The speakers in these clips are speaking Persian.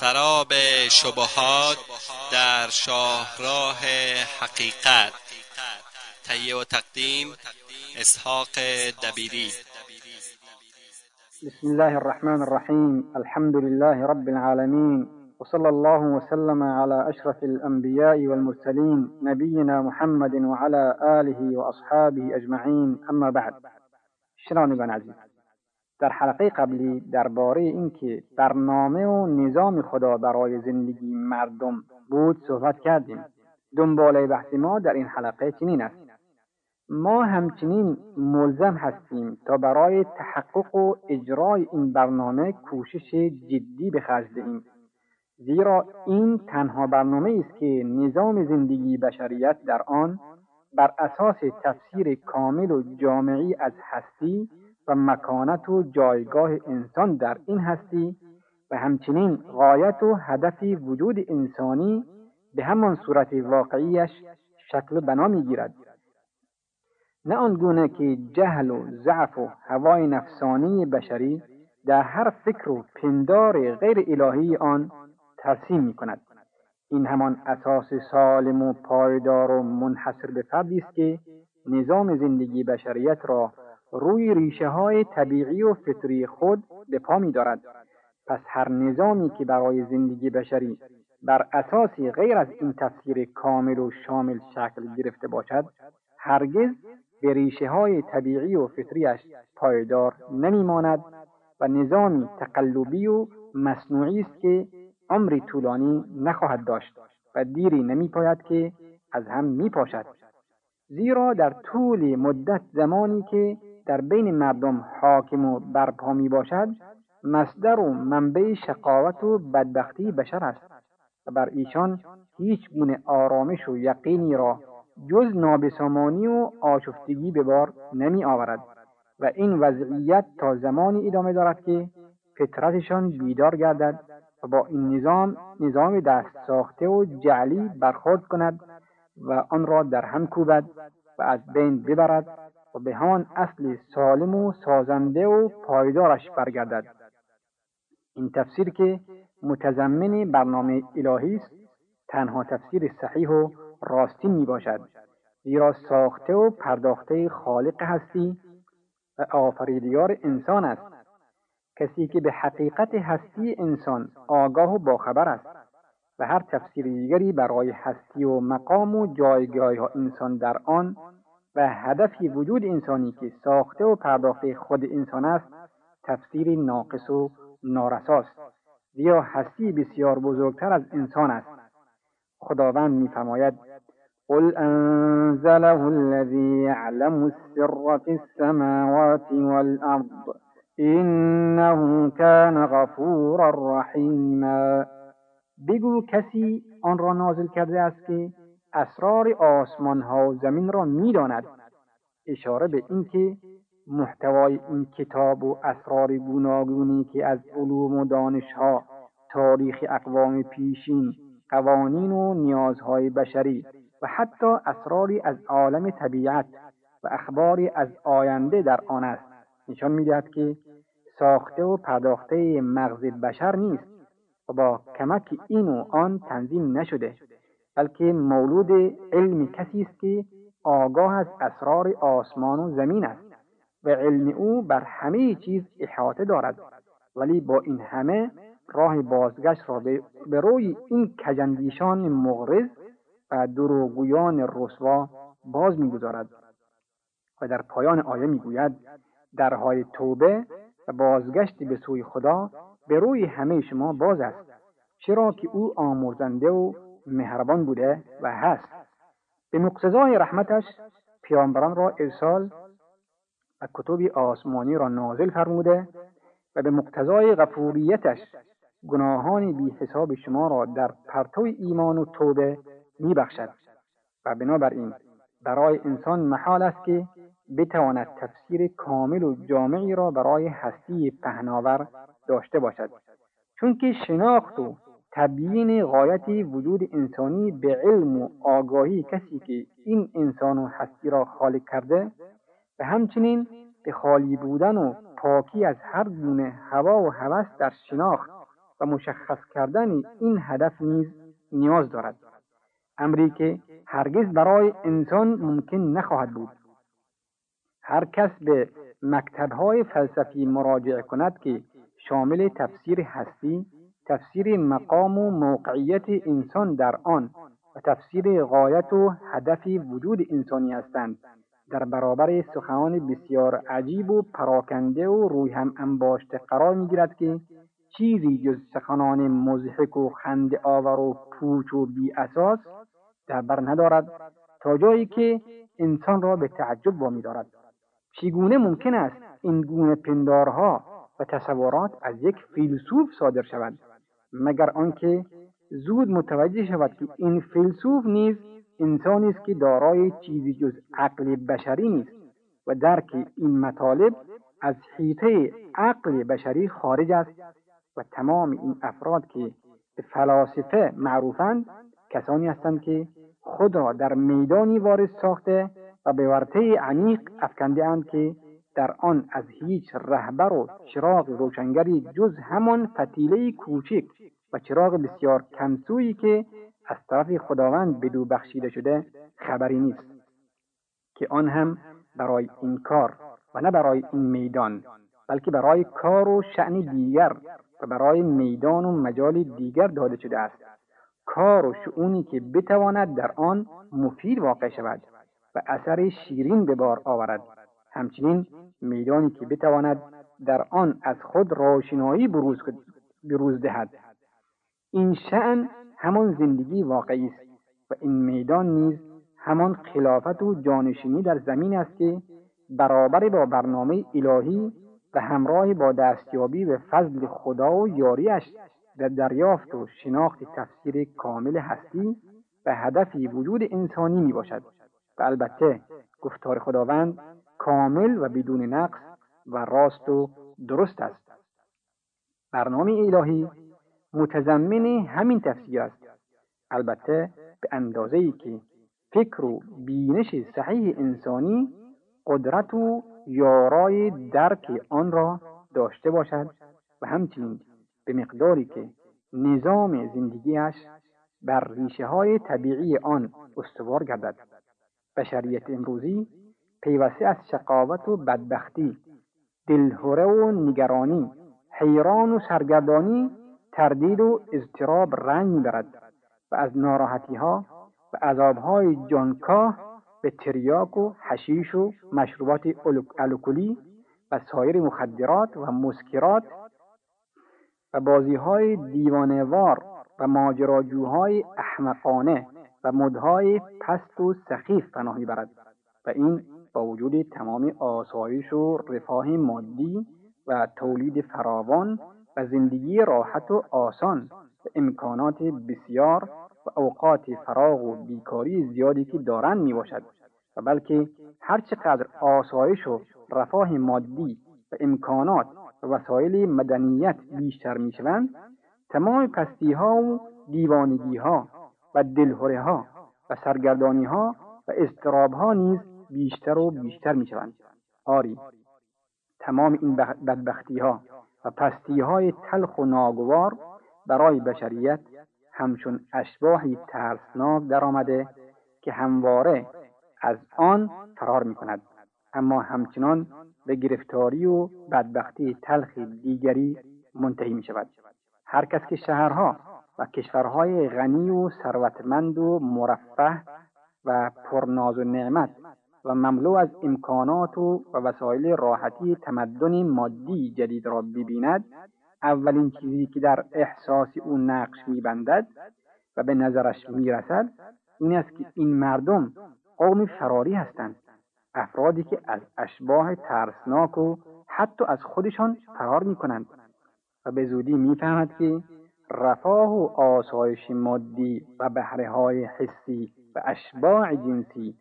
سراب شبهات در شاهراه حقیقت. تهیه و تقدیم اسحاق دبیری. بسم الله الرحمن الرحیم. الحمد لله رب العالمين وصلى الله وسلم على أشرف الأنبياء والمرسلين نبينا محمد وعلى آله وأصحابه أجمعين أما بعد. شنوندگان عزیز در حلقه قبلی درباره اینکه برنامه و نظام خدا برای زندگی مردم بود صحبت کردیم. دنباله بحث ما در این حلقه چنین است. ما همچنین ملزم هستیم تا برای تحقق و اجرای این برنامه کوشش جدی به خرج دهیم. زیرا این تنها برنامه است که نظام زندگی بشریت در آن بر اساس تفسیر کامل و جامعی از هستی و مکانت و جایگاه انسان در این هستی و همچنین غایت و هدف وجود انسانی به همان صورت واقعیش شکل بنا می‌گیرد نه آنگونه که جهل و ضعف و هوای نفسانی بشری در هر فکر و پندار غیر الهی آن ترسیم می کند. این همان اساس سالم و پایدار و منحصر به فردی است که نظام زندگی بشریت را روی ریشه های طبیعی و فطری خود به پا می دارد. پس هر نظامی که برای زندگی بشری بر اساسی غیر از این تفسیر کامل و شامل شکل گرفته باشد هرگز به ریشه های طبیعی و فطریش پایدار نمیماند و نظامی تقلبی و مصنوعی است که عمری طولانی نخواهد داشت و دیری نمی پاید که از هم می پاشد. زیرا در طول مدت زمانی که در بین مردم حاکم و برپا می باشد مصدر و منبع شقاوت و بدبختی بشر است و بر ایشان هیچ گونه آرامش و یقینی را جز نابسامانی و آشفتگی به بار نمی آورد و این وضعیت تا زمانی ادامه دارد که فطرتشان بیدار گردد و با این نظام نظام دست ساخته و جعلی برخورد کند و آن را در هم کوبد و از بین ببرد و به همان اصل سالم و سازنده و پایدارش برگردد. این تفسیر که متضمن برنامه الهی است تنها تفسیر صحیح و راستین می باشد زیرا ساخته و پرداخته خالق هستی و آفریدگار انسان است. کسی که به حقیقت هستی انسان آگاه و باخبر است و هر تفسیر دیگری برای هستی و مقام و جایگاه انسان در آن و هدفی وجود انسانی که ساخته و پرداخته خود انسان است تفسیر ناقص و نارساست. زیرا هستی بسیار بزرگتر از انسان است. خداوند میفرماید قل انزله الذي يعلم السر في السماوات والارض انه كان غفورا رحیما. بگو کسی آن را نازل کرده است که اسرار آسمان ها و زمین را می‌داند. اشاره به اینکه محتوای این کتاب و اسرار گوناگونی که از علوم و دانشها تاریخ اقوام پیشین قوانین و نیازهای بشری و حتی اسراری از عالم طبیعت و اخباری از آینده در آن است نشان می‌دهد که ساخته و پرداخته مغز بشر نیست و با کمک این و آن تنظیم نشده. بلکه مولود علم کسی است که آگاه از اسرار آسمان و زمین است و علم او بر همه چیز احاطه دارد. ولی با این همه راه بازگشت را به روی این کجندیشان مغرض و دروگویان رسوا باز می‌گذارد. و در پایان آیه می‌گوید درهای توبه و بازگشت به سوی خدا به روی همه شما باز است چرا که او آمرزنده و مهربان بوده و هست. به مقتضای رحمتش پیامبران را ارسال و کتب آسمانی را نازل فرموده و به مقتضای غفوریتش گناهان بی حساب شما را در پرتو ایمان و توبه میبخشد و بنابراین برای انسان محال است که بتواند تفسیر کامل و جامعی را برای هستی پهناور داشته باشد. چون که شناخت و تبیین غایت وجود انسانی به علم و آگاهی کسی که این انسان و هستی را خالق کرده و همچنین به خالی بودن و پاکی از هر گونه هوا و هوس در شناخت و مشخص کردن این هدف نیز نیاز دارد. امری که هرگز برای انسان ممکن نخواهد بود. هر کس به مکتبهای فلسفی مراجعه کند که شامل تفسیر هستی تفسیر مقام و موقعیت انسان در آن و تفسیر غایت و هدف وجود انسانی هستند. در برابر سخنان بسیار عجیب و پراکنده و روی هم انباشته قرار می‌گیرد که چیزی جز سخنان مزحک و خنده آور و پوچ و بی اساس در بر ندارد تا جایی که انسان را به تعجب وامی دارد. چگونه ممکن است این گونه پندارها و تصورات از یک فیلسوف صادر شود مگر آنکه زود متوجه شود که این فیلسوف نیز انسانی است که دارای چیزی جز عقل بشری نیست و درک این مطالب از حیطه عقل بشری خارج است و تمام این افراد که به فلاسفه معروفند کسانی هستند که خود را در میدانی وارد ساخته و به ورطه عمیق افکنده اند که در آن از هیچ رهبر و چراغ روشنگری جز همان فتیله کوچک و چراغ بسیار کمسویی که از طرف خداوند بدو بخشیده شده خبری نیست که آن هم برای این کار و نه برای این میدان بلکه برای کار و شعن دیگر و برای میدان و مجال دیگر داده شده است. کار و شعونی که بتواند در آن مفید واقع شود و اثر شیرین به بار آورد. همچنین میدانی که بتواند در آن از خود روشنایی بروز, بروز دهد. این شعن همان زندگی واقعی است و این میدان نیز همان خلافت و جانشینی در زمین است که برابر با برنامه الهی و همراه با دستیابی به فضل خدا و یاریش در دریافت و شناخت تفسیر کامل هستی و هدفی وجود انسانی می باشد و البته گفتار خداوند کامل و بدون نقص و راست و درست است. برنامه الهی متضمن همین تفسیر است. البته به اندازه ای که فکر و بینش صحیح انسانی قدرت و یارای درک آن را داشته باشد و همچنین به مقداری که نظام زندگیش بر ریشه های طبیعی آن استوار گردد. بشریت امروزی پیوسته از شقاوت و بدبختی دلهوره و نگرانی حیران و سرگردانی تردید و اضطراب رنگ می‌برد و از ناراحتی ها و عذابهای جانکاه به تریاک و حشیش و مشروبات الکلی و سایر مخدرات و مسکرات و بازی های دیوانوار و ماجراجوهای احمقانه و مدهای پست و سخیف پناه می‌برد و این با وجود تمام آسایش و رفاه مادی و تولید فراوان و زندگی راحت و آسان و امکانات بسیار و اوقات فراغ و بیکاری زیادی که دارند می باشد و بلکه هرچقدر آسایش و رفاه مادی و امکانات و وسایل مدنیت بیشتر می شوند تمام پستی ها و دیوانگی ها و دلهوره ها و سرگردانی ها و استراب ها نیز بیشتر و بیشتر می شوند. آری تمام این بدبختی ها و پستی های تلخ و ناگوار برای بشریت همچون اشباحی ترسناک درآمده که همواره از آن فرار می کند اما همچنان به گرفتاری و بدبختی تلخ دیگری منتهی می شود هر کس که شهرها و کشورهای غنی و ثروتمند و مرفه و پرناز و نعمت و مملو از امکانات و وسایل راحتی تمدن مادی جدید را ببیند اولین چیزی که در احساس او نقش میبندد و به نظرش می‌رسد این است که این مردم قوم فراری هستند افرادی که از اشباه ترسناک و حتی از خودشان فرار می کنند و به زودی می‌فهمد که رفاه و آسایش مادی و بهره های حسی و اشباع جنسی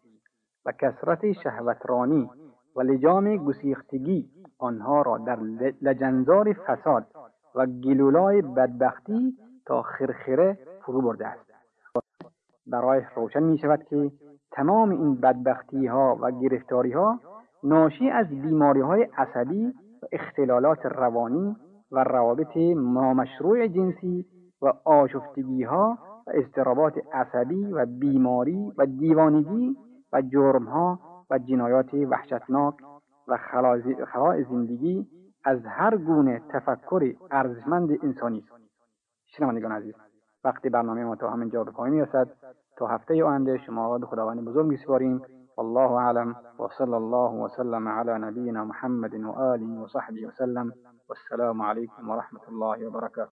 و کسرت شهوترانی و لجام گسیختگی آنها را در لجنزار فساد و گلولای بدبختی تا خرخره فرو برده است. برای روشن می شود که تمام این بدبختی ها و گرفتاری ها ناشی از بیماری های عصبی و اختلالات روانی و روابط نامشروع جنسی و آشفتگی ها و استرابات عصبی و بیماری و دیوانگی و جرم ها و جنایات وحشتناک و خلاء زندگی از هر گونه تفکر ارزشمند انسانی است. شنوندگان عزیز وقتی برنامه ما تا همینجا به پایان می‌رسد تا هفته آینده شما را به خداوند بزرگ میسپاریم والله اعلم. وصلى الله وسلم على نبينا محمد وآله وصحبه وسلم والسلام عليكم ورحمة الله وبركاته